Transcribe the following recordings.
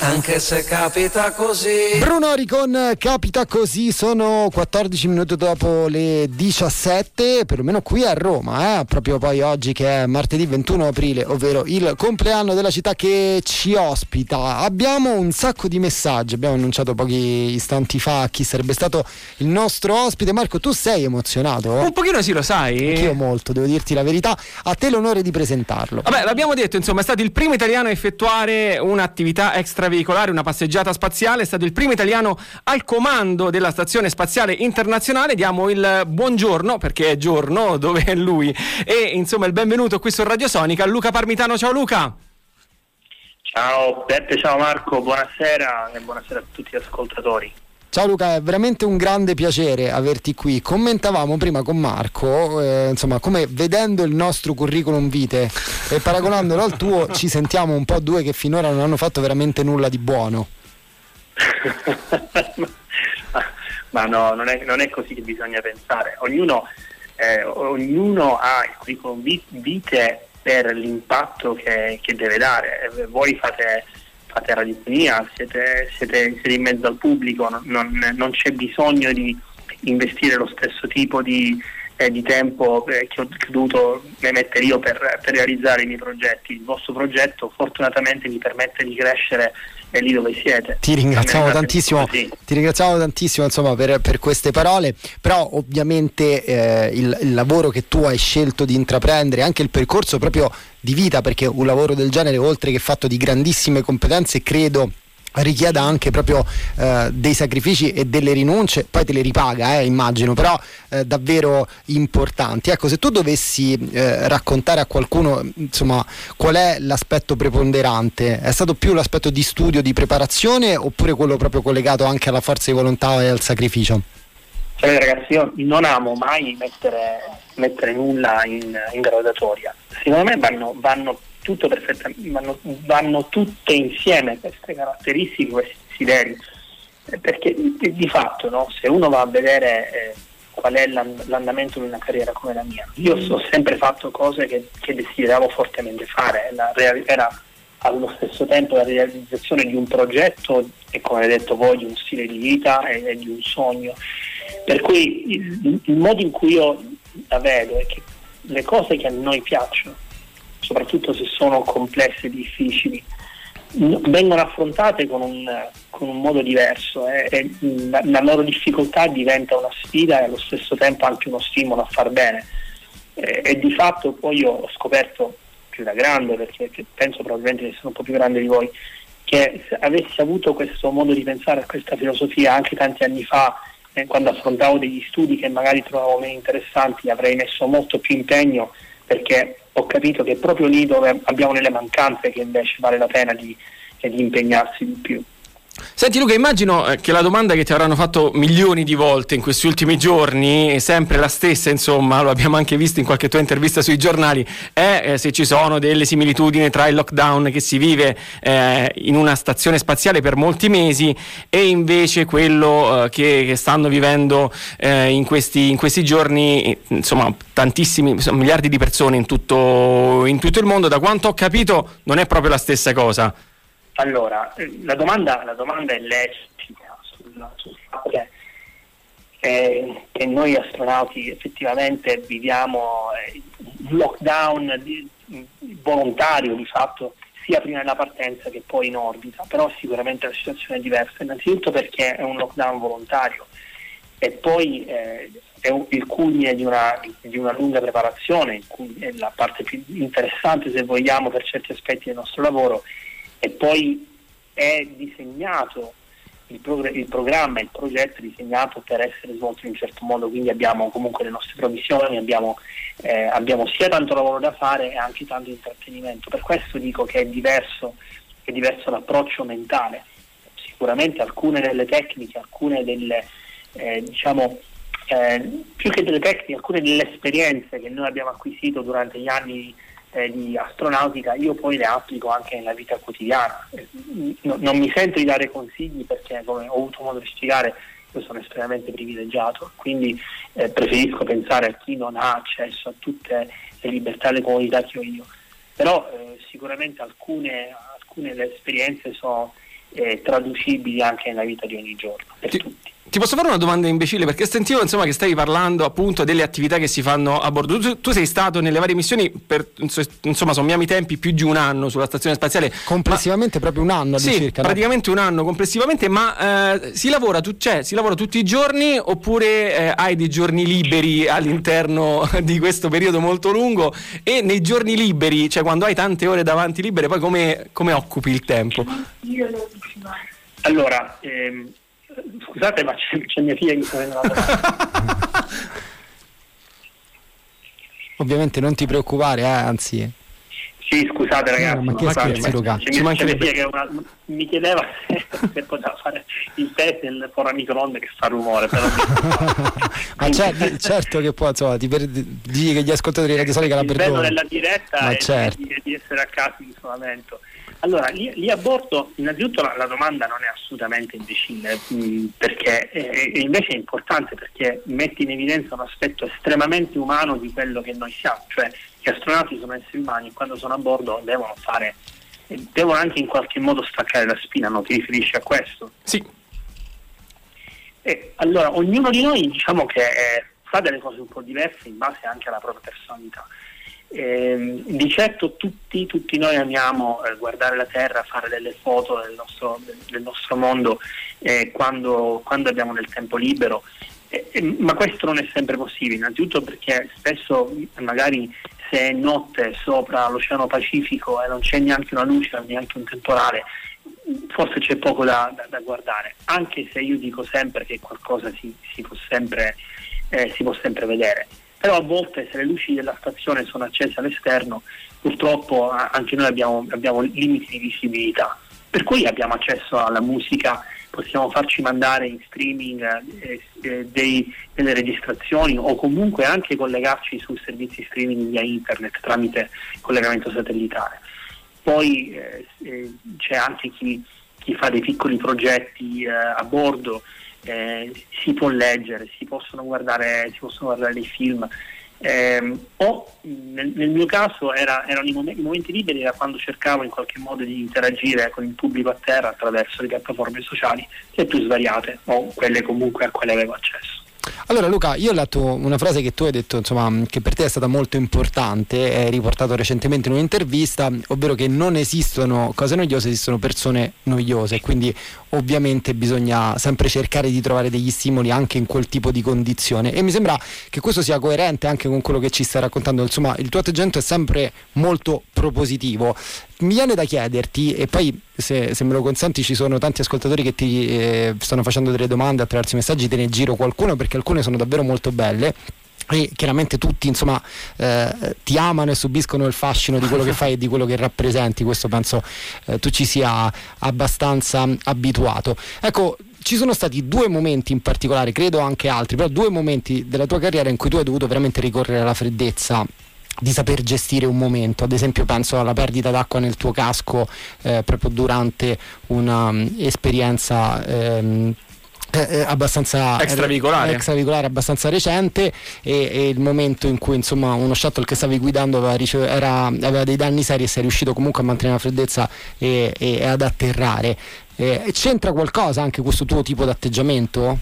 anche se capita così. Bruno Ricon capita così, sono 14 minuti dopo le 17, perlomeno qui a Roma, eh? proprio poi oggi che è martedì 21 aprile, ovvero il compleanno della città che ci ospita. Abbiamo un sacco di messaggi, abbiamo annunciato pochi istanti fa chi sarebbe stato il nostro ospite. Marco, tu sei emozionato? Un pochino sì, lo sai. Anch'io molto, devo dirti la verità. A te l'onore di presentarlo. Vabbè, l'abbiamo detto, insomma, è stato il primo italiano a effettuare un'attività extraveicolare veicolare una passeggiata spaziale, è stato il primo italiano al comando della Stazione Spaziale Internazionale. Diamo il buongiorno, perché è giorno, dove è lui, e insomma il benvenuto qui su Radio Sonica, Luca Parmitano. Ciao Luca! Ciao Peppe, ciao Marco, buonasera e buonasera a tutti gli ascoltatori. Ciao Luca, è veramente un grande piacere averti qui. Commentavamo prima con Marco, eh, insomma, come vedendo il nostro curriculum vitae e paragonandolo al tuo, ci sentiamo un po' due che finora non hanno fatto veramente nulla di buono. Ma no, non è, non è, così che bisogna pensare. Ognuno, eh, ognuno ha il curriculum vitae per l'impatto che, che deve dare. Voi fate fate radiofonia, siete, siete, siete, in mezzo al pubblico, non, non, non, c'è bisogno di investire lo stesso tipo di, eh, di tempo eh, che, ho, che, ho, dovuto mettere io per, per, realizzare i miei progetti. Il vostro progetto fortunatamente mi permette di crescere è lì dove siete. Ti ringraziamo tantissimo, ti ringraziamo tantissimo insomma, per, per, queste parole, però ovviamente eh, il, il, lavoro che tu hai scelto di intraprendere, anche il percorso proprio di vita, perché un lavoro del genere, oltre che fatto di grandissime competenze, credo richieda anche proprio eh, dei sacrifici e delle rinunce, poi te le ripaga, eh, immagino, però eh, davvero importanti. Ecco, se tu dovessi eh, raccontare a qualcuno insomma, qual è l'aspetto preponderante, è stato più l'aspetto di studio, di preparazione oppure quello proprio collegato anche alla forza di volontà e al sacrificio? Cioè, ragazzi, io non amo mai mettere, mettere nulla in, in, graduatoria. Secondo me vanno, vanno tutto perfettamente, vanno, vanno tutte insieme queste caratteristiche, questi desideri, perché di fatto no, se uno va a vedere eh, qual è l'andamento di una carriera come la mia, io mm. ho sempre fatto cose che, che desideravo fortemente fare, la, era allo stesso tempo la realizzazione di un progetto e come avete detto voi di un stile di vita e, e di un sogno. Per cui il, il modo in cui io la vedo è che le cose che a noi piacciono soprattutto se sono complesse e difficili, vengono affrontate con un, con un modo diverso eh, e la, la, loro difficoltà diventa una sfida e allo stesso tempo anche uno stimolo a far bene. Eh, e di fatto poi io ho scoperto più da grande, perché penso probabilmente che sono un po' più grande di voi, che se avessi avuto questo modo di pensare a questa filosofia anche tanti anni fa, eh, quando affrontavo degli studi che magari trovavo meno interessanti, avrei messo molto più impegno perché ho capito che è proprio lì dove abbiamo delle mancanze che invece vale la pena di, di impegnarsi di più. Senti Luca, immagino eh, che la domanda che ti avranno fatto milioni di volte in questi ultimi giorni sempre la stessa, insomma, lo abbiamo anche visto in qualche tua intervista sui giornali, è eh, se ci sono delle similitudini tra il lockdown che si vive eh, in una stazione spaziale per molti mesi e invece quello eh, che, che, stanno vivendo eh, in questi, in, questi, giorni, insomma, tantissimi, miliardi di persone in tutto, in tutto il mondo. Da quanto ho capito non è proprio la stessa cosa. Allora, la domanda, la domanda è lecita sul, sul fatto che, eh, che, noi astronauti effettivamente viviamo eh, un lockdown di, volontario di fatto sia prima della partenza che poi in orbita, però sicuramente la situazione è diversa, innanzitutto perché è un lockdown volontario e poi eh, è un, il culmine di una, di una, lunga preparazione, è la parte più interessante se vogliamo per certi aspetti del nostro lavoro e poi è disegnato il, progr- il, programma, il progetto è disegnato per essere svolto in un certo modo, quindi abbiamo comunque le nostre provvisioni, abbiamo, eh, abbiamo sia tanto lavoro da fare e anche tanto intrattenimento. Per questo dico che è diverso, è diverso l'approccio mentale. Sicuramente alcune delle tecniche, alcune delle, eh, diciamo, eh, più che delle tecniche, alcune delle esperienze che noi abbiamo acquisito durante gli anni eh, di astronautica io poi le applico anche nella vita quotidiana. Eh, no, non mi sento di dare consigli perché come ho avuto modo di spiegare io sono estremamente privilegiato, quindi eh, preferisco pensare a chi non ha accesso a tutte le libertà e le comodità che ho io. però eh, sicuramente alcune, alcune delle esperienze sono eh, traducibili anche nella vita di ogni giorno per Ti- tutti. Ti posso fare una domanda imbecille? Perché sentivo insomma, che stavi parlando appunto delle attività che si fanno a bordo. Tu, tu sei stato nelle varie missioni per insomma, sommiamo i tempi più di un anno sulla stazione spaziale. Complessivamente proprio un anno Sì, all'incirca. no? praticamente un anno complessivamente, ma eh, si, lavora tu- cioè, si lavora tutti i giorni oppure eh, hai dei giorni liberi all'interno di questo periodo molto lungo e nei giorni liberi, cioè quando hai tante ore davanti libere, poi come, come occupi il tempo? Allora, ehm, scusate ma c'è, c'è mia figlia che sta venendo la domanda. Ovviamente non ti preoccupare, eh, anzi. Sì, scusate ragazzi, No, ma che scusate, scherzi, Luca? c'è Ci mia- c'è mia mancherebbe. figlia che una- mi chiedeva se, se poteva fare il test nel forno microonde che fa rumore, però Ma cer- certo che può, insomma, ti per- dici che gli ascoltatori di Radio Sonica la il bello della diretta Ma è certo. di, di essere a casa in isolamento. Allora, lì, lì a bordo, innanzitutto la, la domanda non è assolutamente imbecille, mh, perché eh, e invece è importante perché mette in evidenza un aspetto estremamente umano di quello che noi siamo, cioè gli astronauti sono esseri umani e quando sono a bordo devono fare, eh, devono anche in qualche modo staccare la spina, non ti riferisci a questo? Sì, E allora, ognuno di noi diciamo che eh, fa delle cose un po' diverse in base anche alla propria personalità. Ehm, di certo tutti, tutti noi amiamo eh, guardare la Terra, fare delle foto del nostro, del nostro mondo eh, quando, quando abbiamo del tempo libero, Eh, eh, ma questo non è sempre possibile, innanzitutto perché spesso magari se è notte sopra l'Oceano Pacifico e non c'è neanche una luce, neanche un temporale, forse c'è poco da, da- da guardare, anche se io dico sempre che qualcosa si, si può, sempre, eh, si può sempre vedere. Però a volte se le luci della stazione sono accese all'esterno, purtroppo anche noi abbiamo, abbiamo limiti di visibilità. Per cui abbiamo accesso alla musica, possiamo farci mandare in streaming eh, eh, dei- delle registrazioni o comunque anche collegarci su servizi streaming via internet tramite collegamento satellitare. Poi eh, eh, c'è anche chi, chi fa dei piccoli progetti eh, a bordo, eh, si può leggere, si possono guardare, si possono guardare dei film. ehm, o nel, nel mio caso era- erano i, momen- i momenti liberi da quando cercavo in qualche modo di interagire con il pubblico a terra attraverso le piattaforme sociali, le più svariate o quelle comunque a quelle avevo accesso. Allora Luca, io ho letto una frase che tu hai detto, insomma, che per te è stata molto importante, hai riportato recentemente in un'intervista, ovvero che non esistono cose noiose, esistono persone noiose, quindi ovviamente bisogna sempre cercare di trovare degli stimoli anche in quel tipo di condizione. E mi sembra che questo sia coerente anche con quello che ci stai raccontando, insomma, il tuo atteggiamento è sempre molto propositivo. Mi viene da chiederti, e poi se, se me lo consenti ci sono tanti ascoltatori che ti eh, stanno facendo delle domande attraverso i messaggi, te ne giro qualcuno perché alcune sono davvero molto belle e chiaramente tutti insomma eh, ti amano e subiscono il fascino di quello che fai e di quello che rappresenti. Questo penso eh, tu ci sia abbastanza abituato. Ecco ci sono stati due momenti in particolare credo anche altri però due momenti della tua carriera in cui tu hai dovuto veramente ricorrere alla freddezza di saper gestire un momento, ad esempio penso alla perdita d'acqua nel tuo casco eh, proprio durante un'esperienza ehm, eh, eh, abbastanza Extraveicolare. extraveicolare abbastanza recente e, e il momento in cui insomma uno shuttle che stavi guidando aveva, rice- era- aveva dei danni seri e sei riuscito comunque a mantenere la freddezza e, e- e ad atterrare Eh, c'entra qualcosa anche questo tuo tipo di atteggiamento?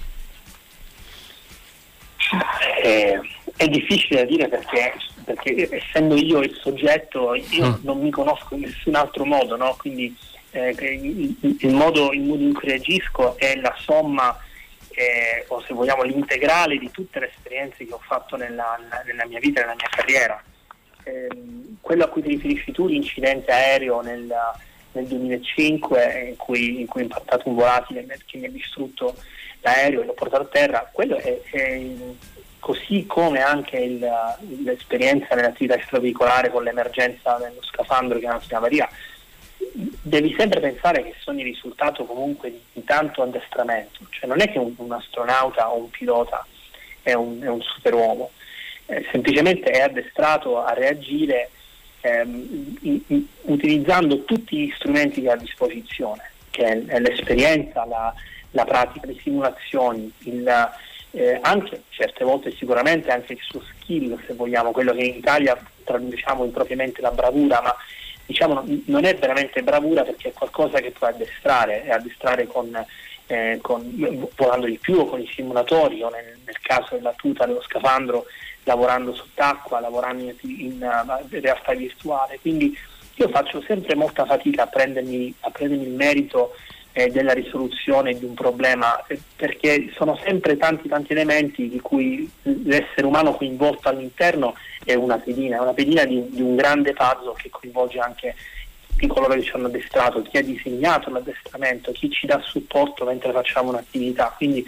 Eh, è difficile da dire perché, perché essendo io il soggetto, io Mm. non mi conosco in nessun altro modo, no? quindi eh, il, modo, il modo in cui reagisco è la somma eh, o se vogliamo l'integrale di tutte le esperienze che ho fatto nella, nella mia vita, nella mia carriera. Ehm, quello a cui ti riferisci tu, l'incidente aereo nel, nel 2005 in cui, in cui è impattato un volatile che mi ha distrutto l'aereo e l'ho portato a terra, quello è, è così come anche il- l'esperienza nell'attività extraveicolare con l'emergenza dello scafandro che è una Maria, devi sempre pensare che sono il risultato comunque di, tanto addestramento, cioè non è che un, un astronauta o un pilota è un, è un superuomo, eh, semplicemente è addestrato a reagire ehm, in- in- utilizzando tutti gli strumenti che ha a disposizione, che è, è l'esperienza, la, la pratica, le simulazioni, il, eh, anche certe volte sicuramente anche il suo skill, se vogliamo, quello che in Italia traduciamo impropriamente la bravura, ma diciamo non è veramente bravura perché è qualcosa che puoi addestrare, e addestrare con, eh, con, volando di più o con i simulatori o nel, nel caso della tuta dello scafandro lavorando sott'acqua, lavorando in, in uh, realtà virtuale. Quindi io faccio sempre molta fatica a prendermi, a prendermi il merito eh, della risoluzione di un problema eh, perché sono sempre tanti tanti elementi di cui l'essere umano coinvolto all'interno è una pedina, è una pedina di, di un grande puzzle che coinvolge anche di coloro che ci hanno addestrato, chi ha disegnato l'addestramento, chi ci dà supporto mentre facciamo un'attività. Quindi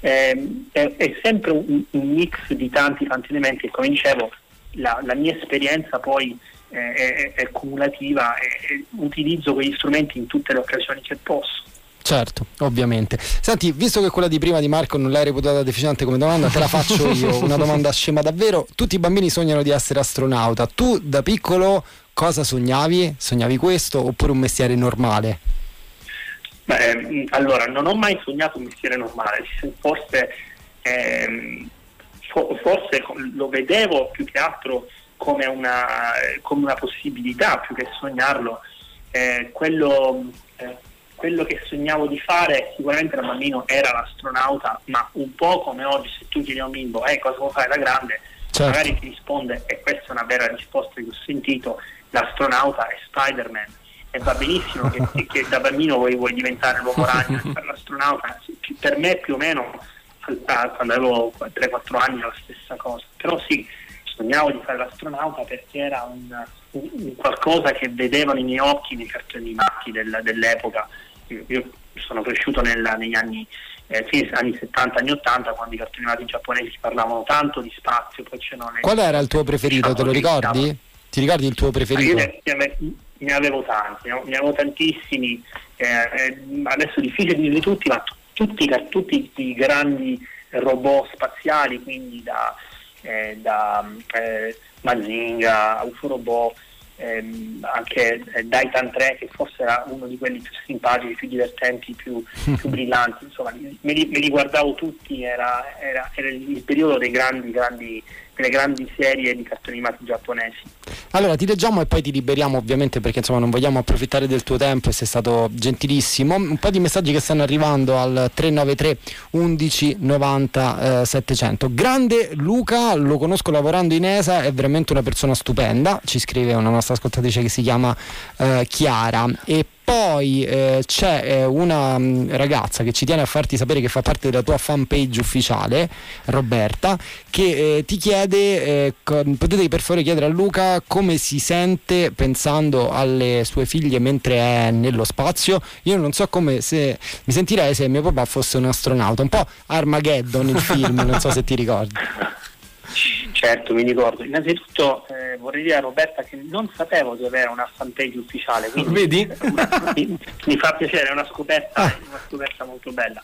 eh, è, è, sempre un, un, mix di tanti tanti elementi e come dicevo la, la mia esperienza poi eh, è, è, cumulativa e utilizzo quegli strumenti in tutte le occasioni che posso. Certo, ovviamente. Senti, visto che quella di prima di Marco non l'hai reputata deficiente come domanda, te la faccio io, una domanda scema davvero. Tutti i bambini sognano di essere astronauta. Tu da piccolo cosa sognavi? Sognavi questo oppure un mestiere normale? Beh, allora, non ho mai sognato un mestiere normale, forse, ehm, forse lo vedevo più che altro come una, come una possibilità, più che sognarlo. Eh, quello, eh, quello che sognavo di fare sicuramente da bambino era l'astronauta, ma un po' come oggi se tu chiedi a un bimbo eh, cosa vuoi fare da grande, certo. magari ti risponde, e questa è una vera risposta che ho sentito, l'astronauta è Spider-Man. E va benissimo che, che da bambino vuoi, vuoi diventare l'uomo ragno per l'astronauta, per me più o meno quando avevo 3-4 anni era la stessa cosa, però sì, sognavo di fare l'astronauta perché era un, un qualcosa che vedevano i miei occhi nei cartoni animati del, dell'epoca io sono cresciuto nella, negli anni, eh, anni 70, anni 80, quando i cartoni animati giapponesi parlavano tanto di spazio. Poi c'erano le, Qual era il tuo preferito? Te lo ricordi? Ti ricordi il tuo preferito? Ne, ne, ne, avevo tanti, ne avevo tantissimi. Eh, eh, adesso è difficile dirli tutti, ma tutti, tutti i grandi robot spaziali, quindi da, eh, da eh, Mazinga, UFO Robot ehm, anche eh, Daitan 3 che forse era uno di quelli più simpatici, più divertenti, più, più brillanti, insomma me li, me li, guardavo tutti, era, era, era il periodo dei grandi, grandi, delle grandi serie di cartoni animati giapponesi. Allora ti leggiamo e poi ti liberiamo ovviamente perché insomma non vogliamo approfittare del tuo tempo e sei stato gentilissimo. Un po' di messaggi che stanno arrivando al 393 11 90 eh, 700. Grande Luca, lo conosco lavorando in ESA, è veramente una persona stupenda, ci scrive una nostra ascoltatrice che si chiama eh, Chiara e poi eh, c'è eh, una mh, mm, ragazza che ci tiene a farti sapere che fa parte della tua fanpage ufficiale, Roberta, che eh, ti chiede, eh, co- potete per favore chiedere a Luca come si sente pensando alle sue figlie mentre è nello spazio. Io non so come se mi sentirei se mio papà fosse un astronauta, un po' Armageddon il film, non so se ti ricordi. Certo, mi ricordo. Innanzitutto eh, vorrei dire a Roberta che non sapevo di avere una fanpage ufficiale, quindi Vedi? mi, mi, fa piacere, è una scoperta, ah. una scoperta molto bella.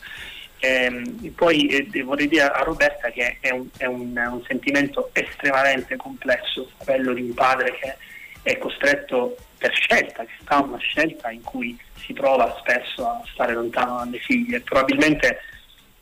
Eh, poi eh, vorrei dire a Roberta che è, un, è un, un, sentimento estremamente complesso, quello di un padre che è costretto per scelta, che fa una scelta in cui si trova spesso a stare lontano dalle figlie. Probabilmente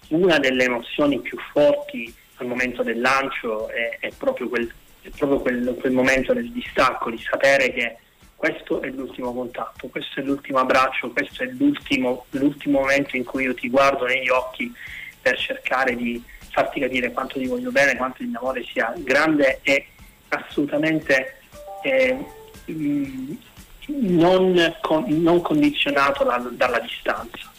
una delle emozioni più forti al momento del lancio è, è proprio, quel, è proprio quel, quel, momento del distacco, di sapere che questo è l'ultimo contatto, questo è l'ultimo abbraccio, questo è l'ultimo, l'ultimo momento in cui io ti guardo negli occhi per cercare di farti capire quanto ti voglio bene, quanto il mio amore sia grande e assolutamente eh, non, con, non, condizionato da, dalla distanza.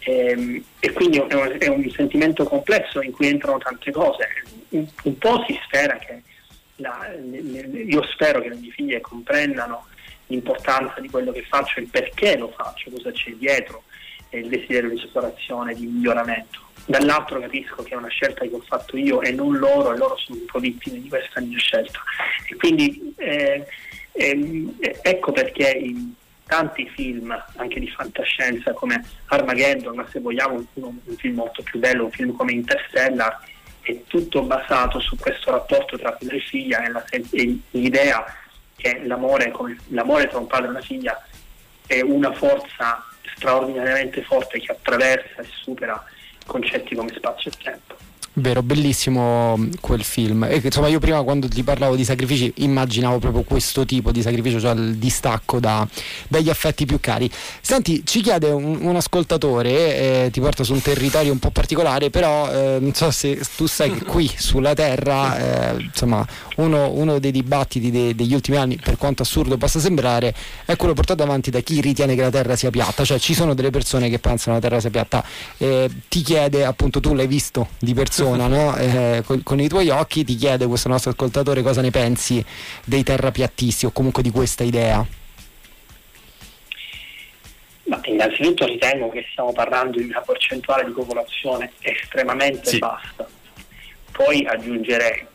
E, ehm, e quindi è un, è un, sentimento complesso in cui entrano tante cose. Un, un po' si spera che la, io spero che le mie figlie comprendano l'importanza di quello che faccio, il perché lo faccio, cosa c'è dietro, il desiderio di separazione, di miglioramento. Dall'altro capisco che è una scelta che ho fatto io e non loro, e loro sono un po' vittime di questa mia scelta. E quindi eh, eh, ecco perché tanti film anche di fantascienza come Armageddon, ma se vogliamo un, un film molto più bello, un film come Interstellar, è tutto basato su questo rapporto tra padre e figlia e, la, e l'idea che l'amore, come, l'amore tra un padre e una figlia è una forza straordinariamente forte che attraversa e supera concetti come spazio e tempo. Vero, bellissimo mm, quel film. E insomma, io prima quando ti parlavo di sacrifici immaginavo proprio questo tipo di sacrificio, cioè il distacco da, dagli affetti più cari. Senti, ci chiede un, un ascoltatore, eh, ti porta su un territorio un po' particolare, però eh, non so se tu sai che qui sulla Terra, eh, insomma, uno, uno, dei dibattiti de, degli ultimi anni, per quanto assurdo possa sembrare, è quello portato avanti da chi ritiene che la Terra sia piatta, cioè ci sono delle persone che pensano che la Terra sia piatta. Eh, ti chiede, appunto, tu l'hai visto di persona persona no? eh, con, con, i tuoi occhi ti chiede questo nostro ascoltatore cosa ne pensi dei terrapiattisti o comunque di questa idea. Ma innanzitutto ritengo che stiamo parlando di una percentuale di popolazione estremamente sì. bassa. Poi aggiungerei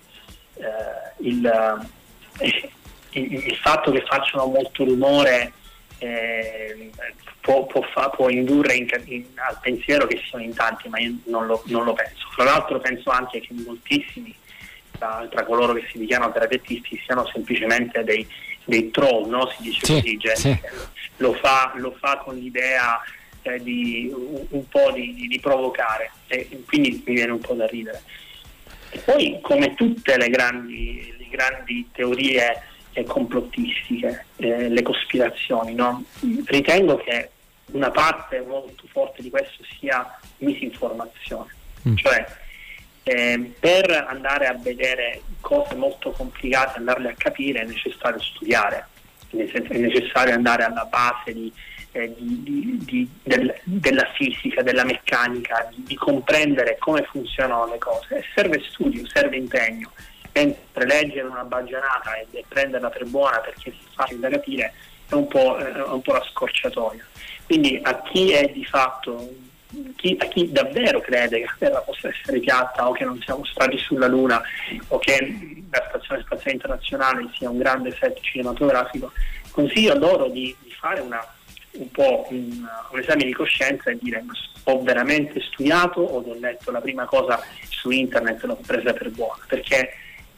eh, il, il, il, fatto che facciano molto rumore eh, può, può, fa, può indurre in, in, al pensiero che sono in tanti, ma io non lo, non lo, penso. Fra l'altro penso anche che moltissimi tra, tra coloro che si dichiarano terapeutisti siano semplicemente dei, dei troll, no? si dice sì, così, gente sì. lo, fa, lo, fa, con l'idea eh, di un, un po' di, di, di, provocare e quindi mi viene un po' da ridere. E poi come tutte le grandi, le grandi teorie complottistiche, eh, le cospirazioni, no? ritengo che una parte molto forte di questo sia misinformazione. Mm. Cioè, eh, per andare a vedere cose molto complicate, andarle a capire, è necessario studiare, è necessario andare alla base di, eh, di, di, del, della fisica, della meccanica, di, comprendere come funzionano le cose. E serve studio, serve impegno. Mentre leggere una baggianata e, prenderla per buona perché è facile da capire è un po', è un po la scorciatoia. Quindi a chi è di fatto, chi, a chi davvero crede che la Terra possa essere piatta o che non siamo stati sulla Luna o che la Stazione Spaziale Internazionale sia un grande set cinematografico, consiglio loro di, di fare una, un po' un, un, esame di coscienza e dire ho veramente studiato o ho letto la prima cosa su internet e l'ho presa per buona, perché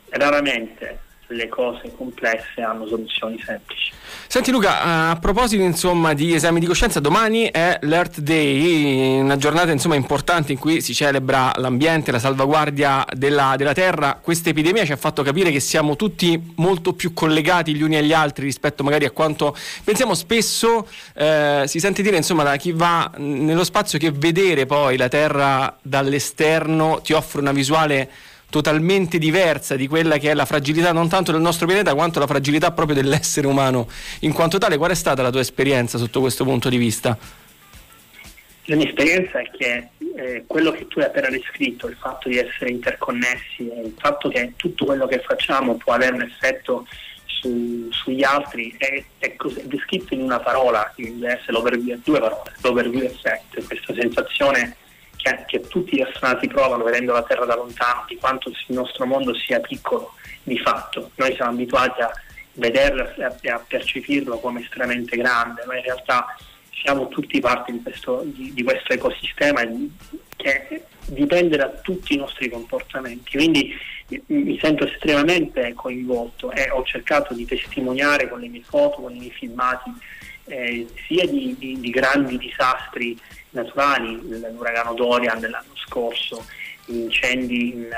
raramente le cose complesse hanno soluzioni semplici. Senti Luca, a proposito insomma, di esami di coscienza, domani è l'Earth Day, una giornata insomma, importante in cui si celebra l'ambiente, la salvaguardia della, della, Terra. Questa epidemia ci ha fatto capire che siamo tutti molto più collegati gli uni agli altri rispetto magari a quanto pensiamo. Spesso eh, si sente dire insomma, da chi va nello spazio che vedere poi la Terra dall'esterno ti offre una visuale totalmente diversa di quella che è la fragilità non tanto del nostro pianeta quanto la fragilità proprio dell'essere umano. In quanto tale, qual è stata la tua esperienza sotto questo punto di vista? La mia esperienza è che eh, quello che tu hai appena descritto, il fatto di essere interconnessi il fatto che tutto quello che facciamo può avere un effetto su, sugli altri è, è, è, descritto in una parola, in inglese, due parole, l'overview effect, questa sensazione che, che, tutti gli astronauti provano vedendo la Terra da lontano, di quanto il nostro mondo sia piccolo di fatto. Noi siamo abituati a vederlo e a, percepirlo come estremamente grande, ma in realtà siamo tutti parte di questo, di, di questo ecosistema che dipende da tutti i nostri comportamenti. Quindi mi sento estremamente coinvolto e ho cercato di testimoniare con le mie foto, con i miei filmati, eh, sia di, di, di grandi disastri naturali, l'uragano Dorian dell'anno scorso, incendi in,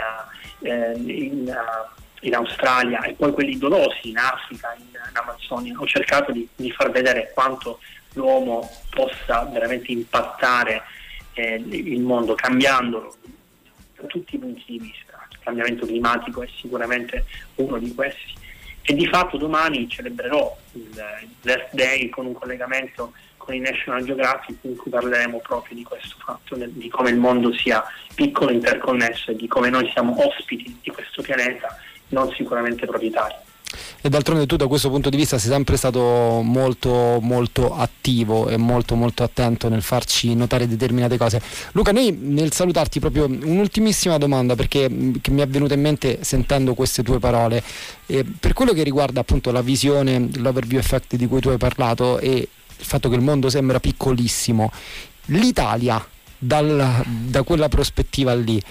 eh, in, uh, in, Australia e poi quelli dolosi in Africa, in, in Amazzonia. Ho cercato di, di, far vedere quanto l'uomo possa veramente impattare eh, il mondo cambiandolo da tutti i punti di vista. Il cambiamento climatico è sicuramente uno di questi. E di fatto domani celebrerò l'Earth Day con un collegamento con i National Geographic in cui parleremo proprio di questo fatto, di come il mondo sia piccolo, interconnesso e di come noi siamo ospiti di questo pianeta, non sicuramente proprietari. E d'altronde tu da questo punto di vista sei sempre stato molto molto attivo e molto molto attento nel farci notare determinate cose. Luca, noi nel salutarti proprio un'ultimissima domanda perché mi è venuta in mente sentendo queste tue parole. Eh, per quello che riguarda appunto la visione, l'overview effect di cui tu hai parlato e il fatto che il mondo sembra piccolissimo. L'Italia dal, da quella prospettiva lì,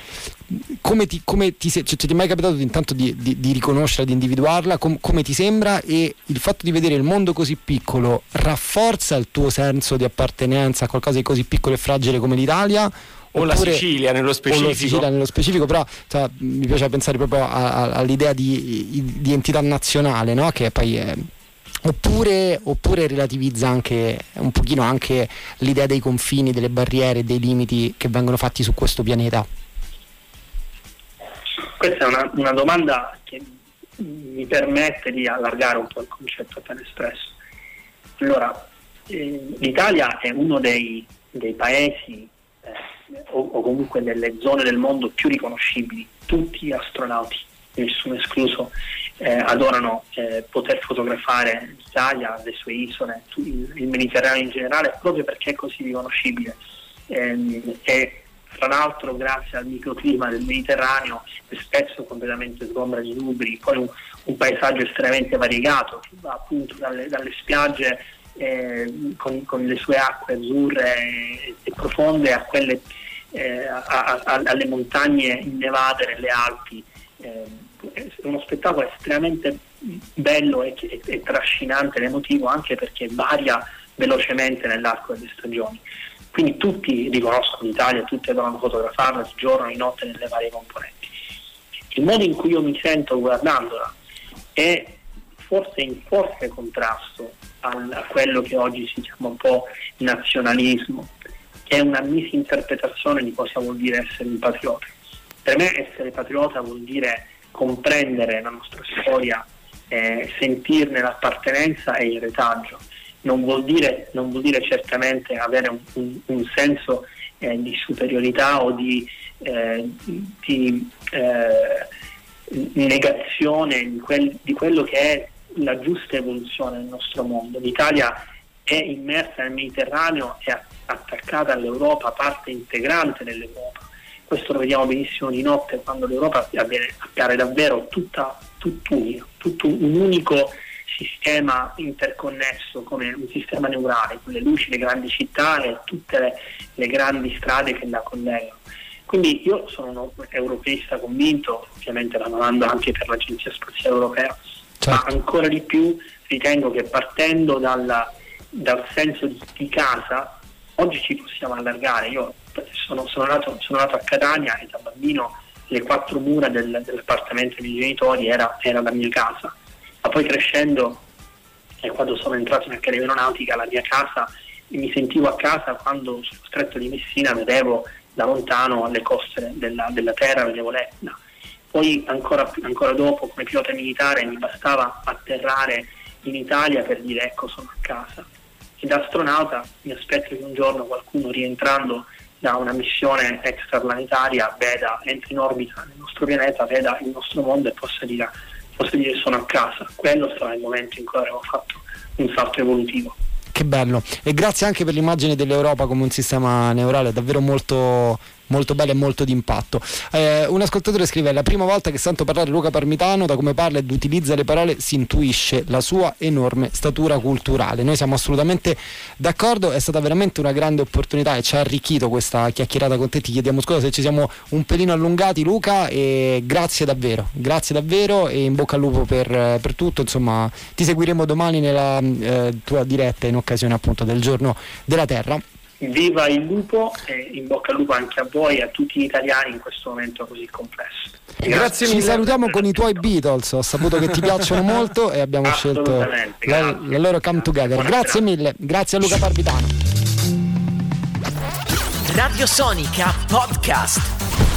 come ti, come ti, cioè, ti è mai capitato intanto di, di, di riconoscerla, di individuarla, com, come ti sembra e il fatto di vedere il mondo così piccolo rafforza il tuo senso di appartenenza a qualcosa di così piccolo e fragile come l'Italia o la Sicilia nello specifico. O la Sicilia nello specifico, però cioè, mi piace pensare proprio a, a, all'idea di, di, entità nazionale, no? che poi è, Oppure, oppure, relativizza anche un pochino anche l'idea dei confini, delle barriere, dei limiti che vengono fatti su questo pianeta? Questa è una, una domanda che mi permette di allargare un po' il concetto appena espresso. Allora, eh, l'Italia è uno dei, dei paesi eh, o, o, comunque delle zone del mondo più riconoscibili, tutti astronauti, nessuno escluso, eh, adorano eh, poter fotografare l'Italia, le sue isole, il, Mediterraneo in generale, proprio perché è così riconoscibile. Ehm, e tra l'altro grazie al microclima del Mediterraneo spesso completamente sgombra di nubri, poi un, un, paesaggio estremamente variegato che va appunto dalle, dalle spiagge eh, con, con, le sue acque azzurre e, e profonde a quelle, eh, a, a, alle montagne innevate nelle Alpi. Eh, uno spettacolo estremamente bello e, e, e trascinante ed emotivo anche perché varia velocemente nell'arco delle stagioni. Quindi tutti riconoscono l'Italia, tutti devono fotografarla di giorno, di notte nelle varie componenti. Il modo in cui io mi sento guardandola è forse in forte contrasto al, a quello che oggi si chiama un po' nazionalismo, che è una misinterpretazione di cosa vuol dire essere un patriota. Per me essere patriota vuol dire comprendere la nostra storia, eh, sentirne l'appartenenza e il retaggio non vuol dire, non vuol dire certamente avere un, un, un senso eh, di superiorità o di, eh, di eh, negazione di, quel, di, quello che è la giusta evoluzione del nostro mondo. L'Italia è immersa nel Mediterraneo, è attaccata all'Europa, parte integrante dell'Europa. Questo lo vediamo benissimo di notte quando l'Europa appare davvero tutta, tutt'unica, tutto un unico sistema interconnesso come un sistema neurale, con le luci, le grandi città e tutte le, le grandi strade che la collegano. Quindi io sono un europeista convinto, ovviamente lavorando anche per l'Agenzia Spaziale Europea, certo. ma ancora di più ritengo che partendo dalla, dal senso di, di, casa, oggi ci possiamo allargare. Io sono, sono, nato, sono nato, a Catania e da bambino le quattro mura del, dell'appartamento dei miei genitori era, era la mia casa ma poi crescendo e quando sono entrato in Accademia Aeronautica la mia casa mi sentivo a casa quando sullo stretto di Messina vedevo da lontano le coste della, della terra, vedevo l'Etna. Poi ancora, ancora dopo come pilota militare mi bastava atterrare in Italia per dire ecco sono a casa. E da astronauta mi aspetto che un giorno qualcuno rientrando da una missione extraplanetaria veda, entri in orbita nel nostro pianeta, veda il nostro mondo e possa dire posso dire sono a casa. Quello sarà il momento in cui avremo fatto un salto evolutivo. Che bello. E grazie anche per l'immagine dell'Europa come un sistema neurale davvero molto molto bella e molto d'impatto. Eh, un ascoltatore scrive: È la prima volta che sento parlare Luca Parmitano, da come parla ed utilizza le parole si intuisce la sua enorme statura culturale. Noi siamo assolutamente d'accordo, è stata veramente una grande opportunità e ci ha arricchito questa chiacchierata con te. Ti chiediamo scusa se ci siamo un pelino allungati, Luca, e grazie davvero, grazie davvero e in bocca al lupo per, per tutto. Insomma, ti seguiremo domani nella eh, tua diretta in occasione appunto del giorno della Terra. Viva il lupo e in bocca al lupo anche a voi e a tutti gli italiani in questo momento così complesso. Grazie, Grazie Ci salutiamo con i tuoi Beatles, ho saputo che ti piacciono molto e abbiamo scelto la, la, loro Come Together. Buona Grazie mille, grazie a Luca Barbitano. Radio Sonica Podcast.